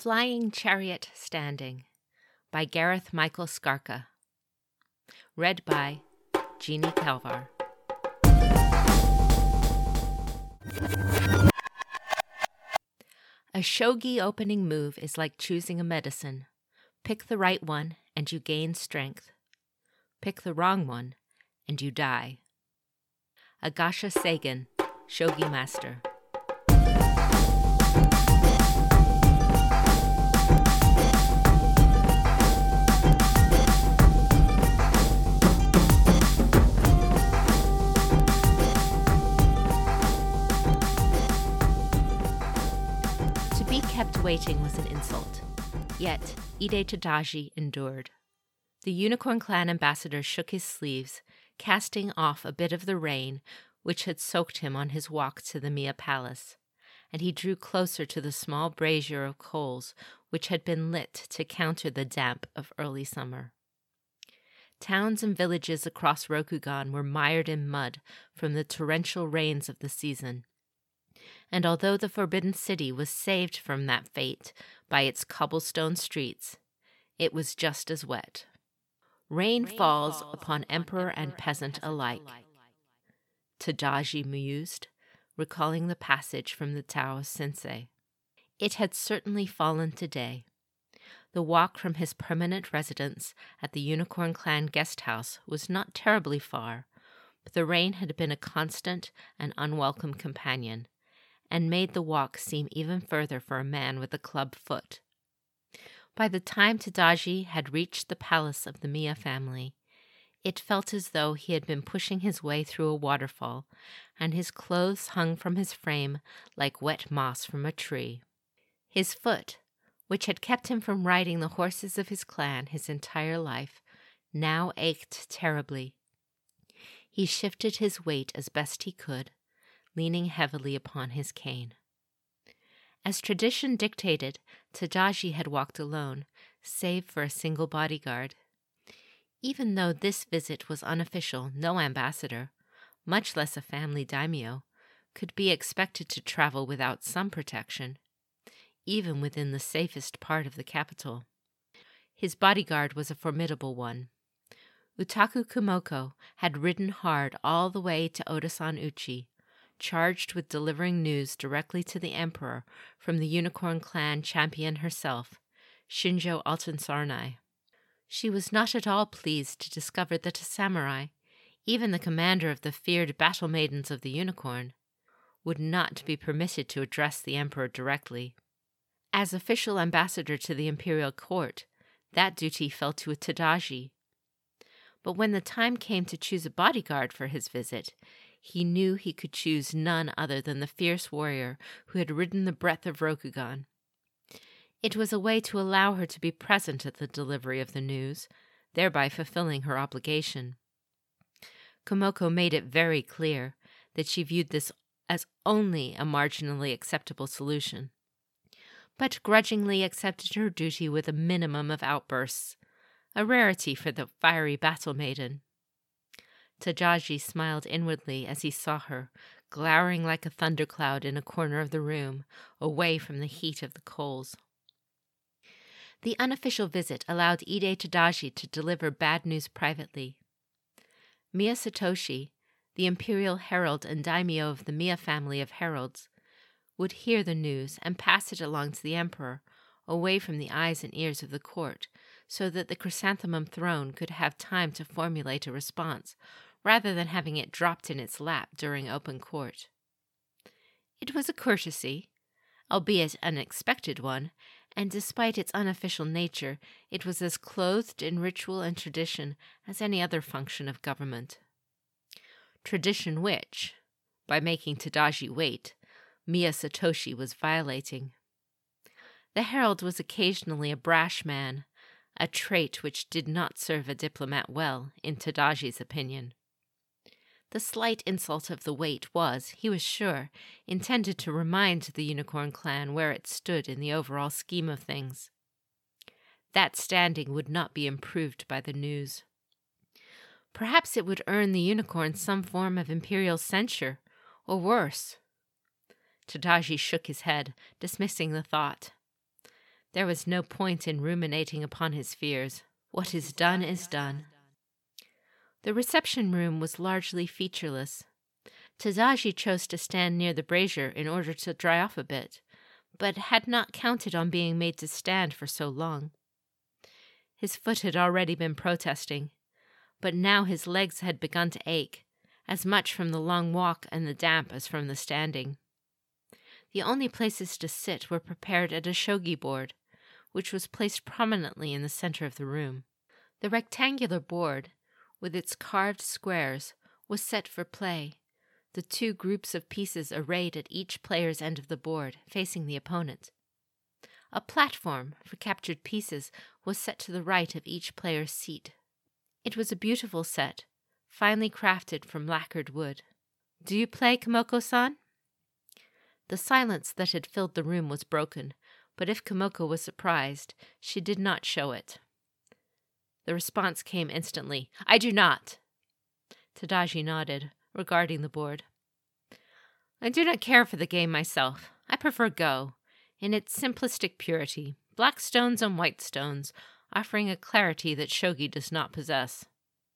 Flying Chariot Standing by Gareth Michael Skarka. Read by Jeannie Calvar. A shogi opening move is like choosing a medicine. Pick the right one and you gain strength. Pick the wrong one and you die. Agasha Segan, Shogi Master. Waiting was an insult. Yet, Ide Tadaji endured. The Unicorn Clan ambassador shook his sleeves, casting off a bit of the rain which had soaked him on his walk to the Miya Palace, and he drew closer to the small brazier of coals which had been lit to counter the damp of early summer. Towns and villages across Rokugan were mired in mud from the torrential rains of the season. And although the Forbidden City was saved from that fate by its cobblestone streets, it was just as wet. Rain, falls, upon emperor and peasant alike. Tadaji mused, recalling the passage from the Tao Sensei. It had certainly fallen today. The walk from his permanent residence at the Unicorn Clan guest house was not terribly far, but the rain had been a constant and unwelcome companion, and made the walk seem even further for a man with a club foot. By the time Tadaji had reached the palace of the Miya family, it felt as though he had been pushing his way through a waterfall, and his clothes hung from his frame like wet moss from a tree. His foot, which had kept him from riding the horses of his clan his entire life, now ached terribly. He shifted his weight as best he could, leaning heavily upon his cane. As tradition dictated, Tadaji had walked alone, save for a single bodyguard. Even though this visit was unofficial, no ambassador, much less a family daimyo, could be expected to travel without some protection, even within the safest part of the capital. His bodyguard was a formidable one. Utaku Kamoko had ridden hard all the way to Otosan Uchi, charged with delivering news directly to the Emperor from the Unicorn Clan champion herself, Shinjo Altansarnai. She was not at all pleased to discover that a samurai, even the commander of the feared battle maidens of the Unicorn, would not be permitted to address the Emperor directly. As official ambassador to the imperial court, that duty fell to a Tadaji. But when the time came to choose a bodyguard for his visit, he knew he could choose none other than the fierce warrior who had ridden the breadth of Rokugan. It was a way to allow her to be present at the delivery of the news, thereby fulfilling her obligation. Kamoko made it very clear that she viewed this as only a marginally acceptable solution, but grudgingly accepted her duty with a minimum of outbursts, a rarity for the fiery battle maiden. Tadaji smiled inwardly as he saw her, glowering like a thundercloud in a corner of the room, away from the heat of the coals. The unofficial visit allowed Ide Tadaji to deliver bad news privately. Miya Satoshi, the imperial herald and daimyo of the Miya family of heralds, would hear the news and pass it along to the emperor, away from the eyes and ears of the court, so that the chrysanthemum throne could have time to formulate a response, rather than having it dropped in its lap during open court. It was a courtesy, albeit an unexpected one, and despite its unofficial nature, it was as clothed in ritual and tradition as any other function of government. Tradition which, by making Tadaji wait, Miya Satoshi was violating. The herald was occasionally a brash man, a trait which did not serve a diplomat well, in Tadaji's opinion. The slight insult of the wait was, he was sure, intended to remind the Unicorn clan where it stood in the overall scheme of things. That standing would not be improved by the news. Perhaps it would earn the unicorn some form of imperial censure, or worse. Tadaji shook his head, dismissing the thought. There was no point in ruminating upon his fears. What is done is done. The reception room was largely featureless. Tadaji chose to stand near the brazier in order to dry off a bit, but had not counted on being made to stand for so long. His foot had already been protesting, but now his legs had begun to ache, as much from the long walk and the damp as from the standing. The only places to sit were prepared at a shogi board, which was placed prominently in the center of the room. The rectangular board, with its carved squares, was set for play, the two groups of pieces arrayed at each player's end of the board, facing the opponent. A platform for captured pieces was set to the right of each player's seat. It was a beautiful set, finely crafted from lacquered wood. Do you play, Kamoko san? The silence that had filled the room was broken, but if Kamoko was surprised, she did not show it. The response came instantly I do not. Tadaji nodded, regarding the board. I do not care for the game myself. I prefer Go, in its simplistic purity, black stones on white stones, offering a clarity that shogi does not possess.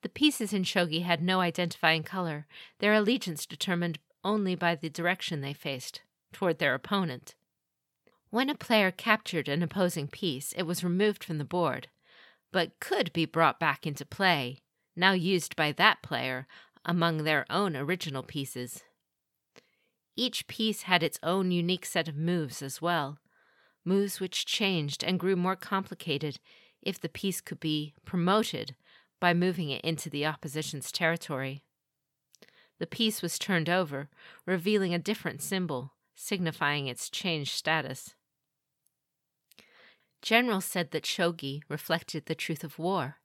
The pieces in shogi had no identifying color, their allegiance determined only by the direction they faced, toward their opponent. When a player captured an opposing piece, it was removed from the board, but could be brought back into play, now used by that player among their own original pieces. Each piece had its own unique set of moves as well, moves which changed and grew more complicated if the piece could be promoted by moving it into the opposition's territory. The piece was turned over, revealing a different symbol, signifying its changed status. Generals said that shogi reflected the truth of war.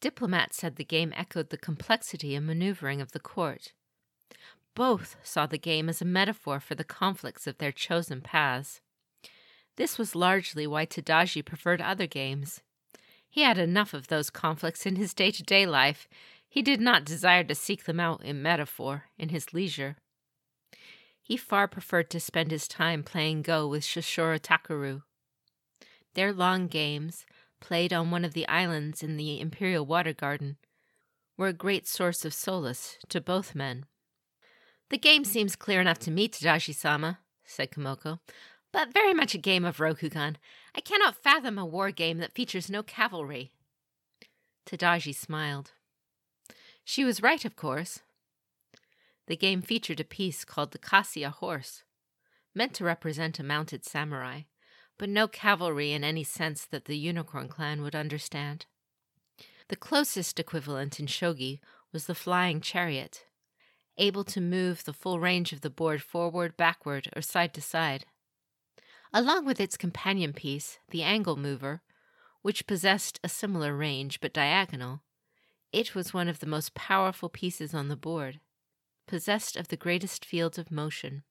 Diplomats said the game echoed the complexity and maneuvering of the court. Both saw the game as a metaphor for the conflicts of their chosen paths. This was largely why Tadaji preferred other games. He had enough of those conflicts in his day to day life. He did not desire to seek them out in metaphor in his leisure. He far preferred to spend his time playing Go with Shosuro Takaru. Their long games, played on one of the islands in the Imperial Water Garden, were a great source of solace to both men. The game seems clear enough to me, Tadaji sama, said Kamoko, but very much a game of Rokugan. I cannot fathom a war game that features no cavalry. Tadaji smiled. She was right, of course. The game featured a piece called the Kasia horse, meant to represent a mounted samurai but no cavalry in any sense that the Unicorn clan would understand. The closest equivalent in shogi was the flying chariot, able to move the full range of the board forward, backward, or side to side. Along with its companion piece, the angle mover, which possessed a similar range but diagonal, it was one of the most powerful pieces on the board, possessed of the greatest field of motion.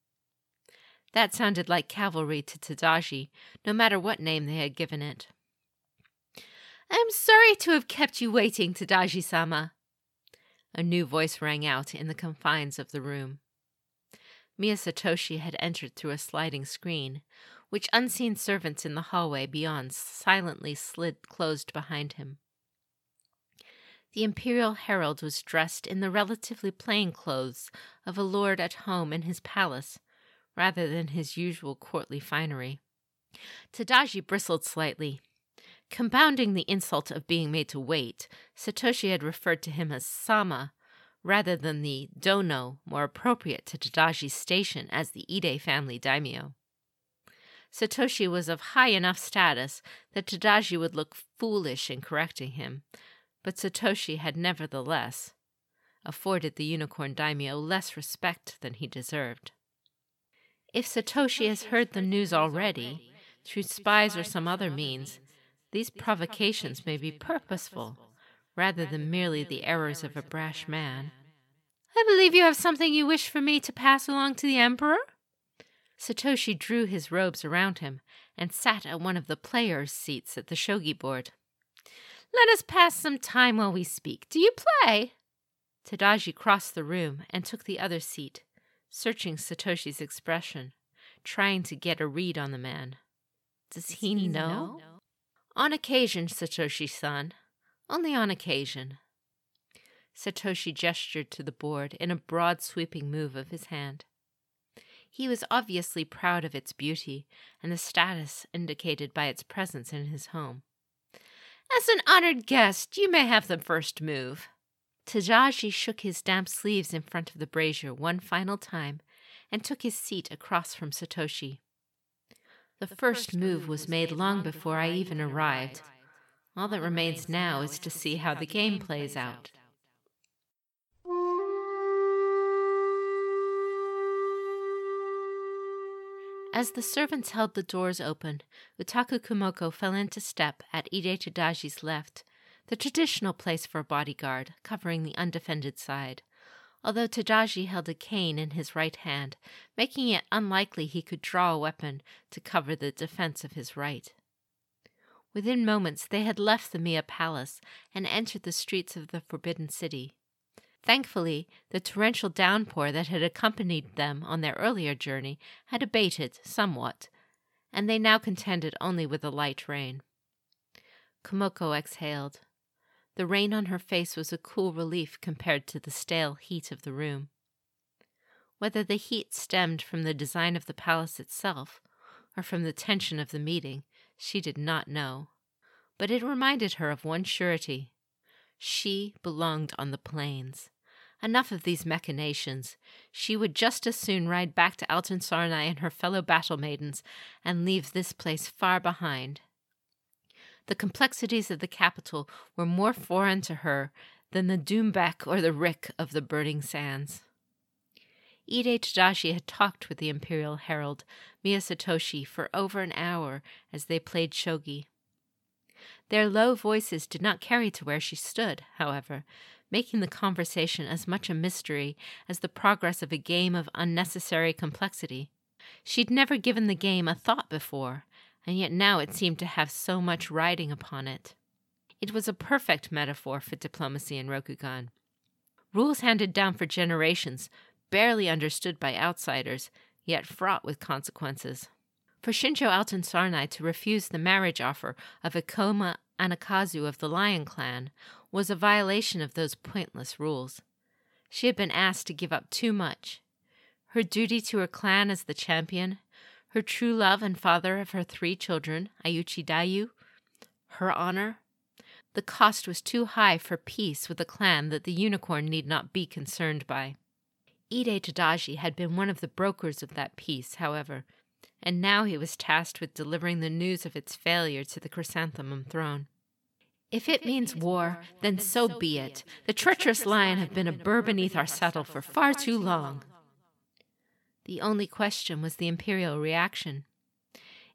That sounded like cavalry to Tadaji, no matter what name they had given it. I'm sorry to have kept you waiting, Tadaji sama. A new voice rang out in the confines of the room. Miya Satoshi had entered through a sliding screen, which unseen servants in the hallway beyond silently slid closed behind him. The imperial herald was dressed in the relatively plain clothes of a lord at home in his palace, rather than his usual courtly finery. Tadaji bristled slightly. Compounding the insult of being made to wait, Satoshi had referred to him as Sama, rather than the dono more appropriate to Tadaji's station as the Ide family daimyo. Satoshi was of high enough status that Tadaji would look foolish in correcting him, but Satoshi had nevertheless afforded the unicorn daimyo less respect than he deserved. If Satoshi has heard the news already, through spies or some other means, these provocations may be purposeful, rather than merely the errors of a brash man. I believe you have something you wish for me to pass along to the Emperor? Satoshi drew his robes around him and sat at one of the players' seats at the shogi board. Let us pass some time while we speak. Do you play? Tadaji crossed the room and took the other seat, searching Satoshi's expression, trying to get a read on the man. Does, Does he, he know? know? On occasion, Satoshi san. Only on occasion. Satoshi gestured to the board in a broad sweeping move of his hand. He was obviously proud of its beauty and the status indicated by its presence in his home. As an honored guest, you may have the first move. Tadaji shook his damp sleeves in front of the brazier one final time and took his seat across from Satoshi. The, the first, first move was made long before I even arrived. All that remains now is to see how the game plays out. As the servants held the doors open, Utaku Kamoko fell into step at Ide Tadaji's left, the traditional place for a bodyguard, covering the undefended side, although Tadaji held a cane in his right hand, making it unlikely he could draw a weapon to cover the defense of his right. Within moments they had left the Miya Palace and entered the streets of the Forbidden City. Thankfully, the torrential downpour that had accompanied them on their earlier journey had abated somewhat, and they now contended only with a light rain. Kamoko exhaled. The rain on her face was a cool relief compared to the stale heat of the room. Whether the heat stemmed from the design of the palace itself, or from the tension of the meeting, she did not know. But it reminded her of one surety. She belonged on the plains. Enough of these machinations. She would just as soon ride back to Altansarnai and her fellow battle maidens and leave this place far behind. The complexities of the capital were more foreign to her than the Doombeck or the Rick of the burning sands. Ide Tadaji had talked with the Imperial Herald, Miya Satoshi, for over an hour as they played shogi. Their low voices did not carry to where she stood, however, making the conversation as much a mystery as the progress of a game of unnecessary complexity. She'd never given the game a thought before, and yet now it seemed to have so much riding upon it. It was a perfect metaphor for diplomacy in Rokugan. Rules handed down for generations, barely understood by outsiders, yet fraught with consequences. For Shinjo Altansarnai to refuse the marriage offer of Ikoma Anakazu of the Lion Clan was a violation of those pointless rules. She had been asked to give up too much. Her duty to her clan as the champion, her true love and father of her three children, Iuchi Daiyu, her honor. The cost was too high for peace with a clan that the unicorn need not be concerned by. Ide Tadaji had been one of the brokers of that peace, however, and now he was tasked with delivering the news of its failure to the chrysanthemum throne. If it means war, then so be it. The treacherous lion have been a burr beneath our saddle for far too long. The only question was the imperial reaction.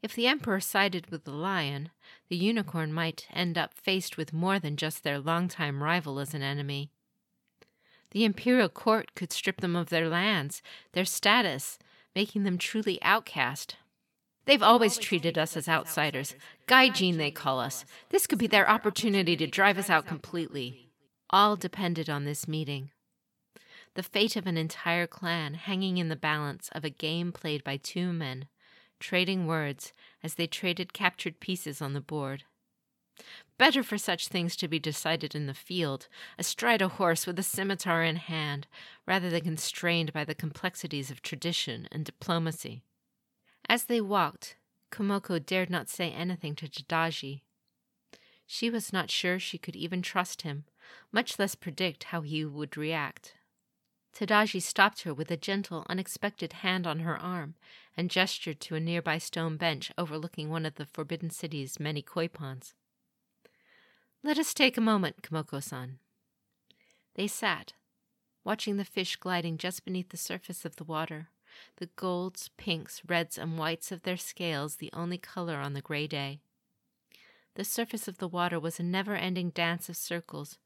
If the emperor sided with the lion, the unicorn might end up faced with more than just their longtime rival as an enemy. The imperial court could strip them of their lands, their status, making them truly outcast. They've always treated us as outsiders. Gaijin, they call us. This could be their opportunity to drive us out completely. All depended on this meeting. The fate of an entire clan hanging in the balance of a game played by two men, trading words as they traded captured pieces on the board. Better for such things to be decided in the field, astride a horse with a scimitar in hand, rather than constrained by the complexities of tradition and diplomacy. As they walked, Kamoko dared not say anything to Tadaji. She was not sure she could even trust him, much less predict how he would react. Tadaji stopped her with a gentle, unexpected hand on her arm and gestured to a nearby stone bench overlooking one of the Forbidden City's many koi ponds. Let us take a moment, Kamoko san. They sat, watching the fish gliding just beneath the surface of the water the golds, pinks, reds, and whites of their scales the only color on the gray day. The surface of the water was a never ending dance of circles,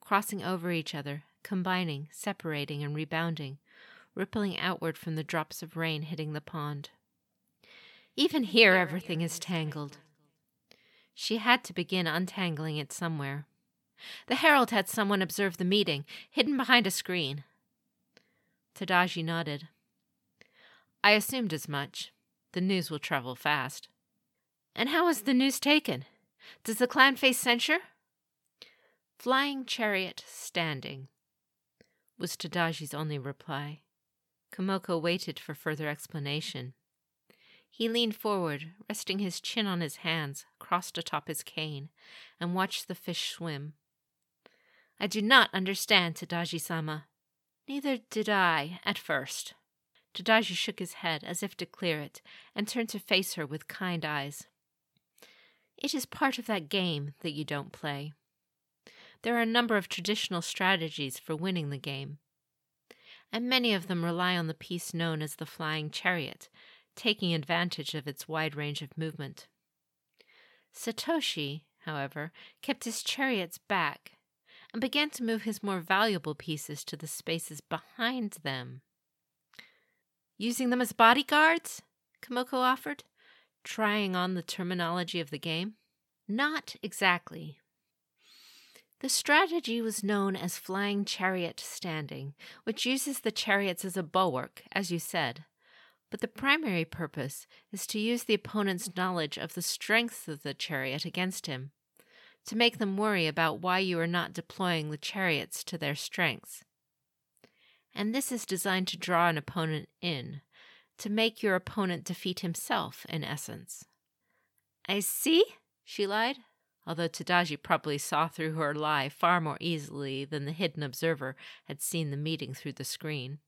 crossing over each other, combining, separating, and rebounding, rippling outward from the drops of rain hitting the pond. Even here, everything is tangled. She had to begin untangling it somewhere. The herald had someone observe the meeting, hidden behind a screen. Tadaji nodded. I assumed as much. The news will travel fast. And how is the news taken? Does the clan face censure? Flying chariot standing, was Tadaji's only reply. Kamoko waited for further explanation. He leaned forward, resting his chin on his hands, crossed atop his cane, and watched the fish swim. I do not understand, Tadaji sama. Neither did I, at first. Tadaji shook his head as if to clear it, and turned to face her with kind eyes. It is part of that game that you don't play. There are a number of traditional strategies for winning the game, and many of them rely on the piece known as the flying chariot, taking advantage of its wide range of movement. Satoshi, however, kept his chariots back and began to move his more valuable pieces to the spaces behind them. Using them as bodyguards? Kamoko offered, trying on the terminology of the game. Not exactly. The strategy was known as flying chariot standing, which uses the chariots as a bulwark, as you said. But the primary purpose is to use the opponent's knowledge of the strength of the chariot against him, to make them worry about why you are not deploying the chariots to their strengths. And this is designed to draw an opponent in, to make your opponent defeat himself, in essence. I see, she lied although Tadaji probably saw through her lie far more easily than the hidden observer had seen the meeting through the screen.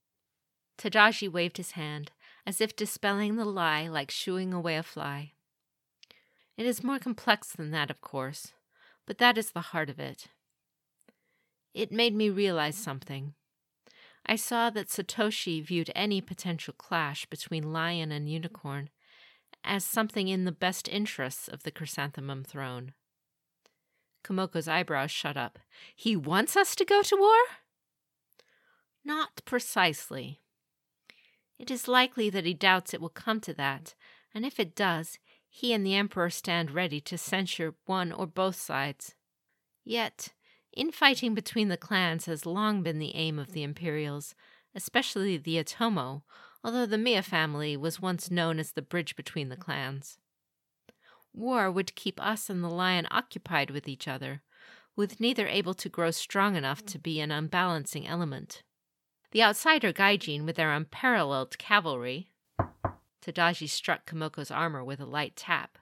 Tadaji waved his hand, as if dispelling the lie like shooing away a fly. It is more complex than that, of course, but that is the heart of it. It made me realize something. I saw that Satoshi viewed any potential clash between lion and unicorn as something in the best interests of the chrysanthemum throne. Kamoko's eyebrows shut up. He wants us to go to war? Not precisely. It is likely that he doubts it will come to that, and if it does, he and the Emperor stand ready to censure one or both sides. Yet, infighting between the clans has long been the aim of the Imperials, especially the Otomo, although the Miya family was once known as the bridge between the clans. War would keep us and the lion occupied with each other, with neither able to grow strong enough to be an unbalancing element. The outsider Gaijin, with their unparalleled cavalry, Tadaji struck Kamoko's armor with a light tap,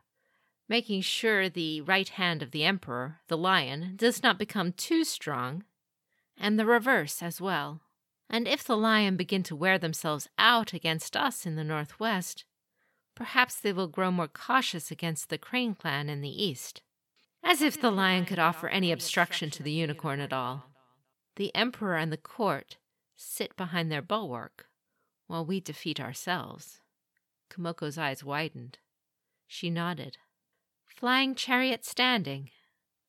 making sure the right hand of the Emperor, the lion, does not become too strong, and the reverse as well. And if the lion begin to wear themselves out against us in the northwest, perhaps they will grow more cautious against the Crane clan in the east. As if the lion could offer any obstruction to the unicorn at all. The emperor and the court sit behind their bulwark, while we defeat ourselves. Kamoko's eyes widened. She nodded. Flying chariot standing.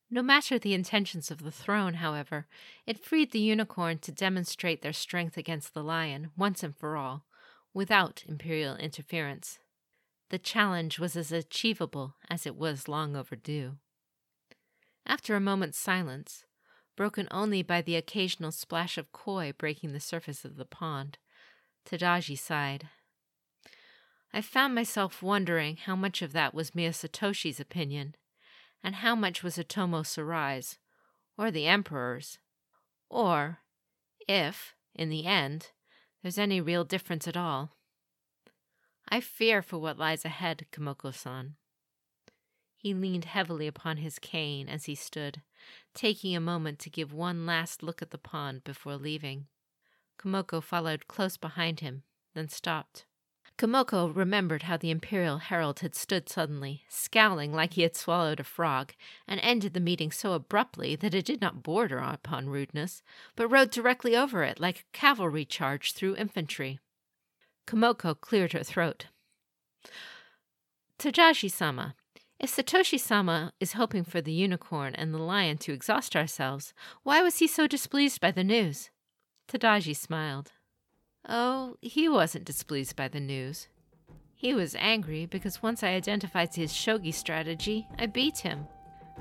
No matter the intentions of the throne, however, it freed the unicorn to demonstrate their strength against the lion once and for all, without imperial interference. The challenge was as achievable as it was long overdue. After a moment's silence, broken only by the occasional splash of koi breaking the surface of the pond, Tadaji sighed. I found myself wondering how much of that was Miya Satoshi's opinion, and how much was Otomo Sarai's, or the Emperor's, or if, in the end, there's any real difference at all. I fear for what lies ahead, Kamoko san. He leaned heavily upon his cane as he stood, taking a moment to give one last look at the pond before leaving. Kamoko followed close behind him, then stopped. Kamoko remembered how the Imperial Herald had stood suddenly, scowling like he had swallowed a frog, and ended the meeting so abruptly that it did not border upon rudeness, but rode directly over it like a cavalry charge through infantry. Kamoko cleared her throat. Tadaji sama, if Satoshi sama is hoping for the unicorn and the lion to exhaust ourselves, why was he so displeased by the news? Tadaji smiled. Oh, he wasn't displeased by the news. He was angry because once I identified his shogi strategy, I beat him.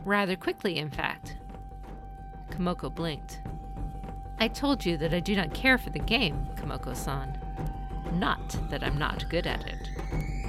Rather quickly, in fact. Kamoko blinked. I told you that I do not care for the game, Kamoko san. Not that I'm not good at it.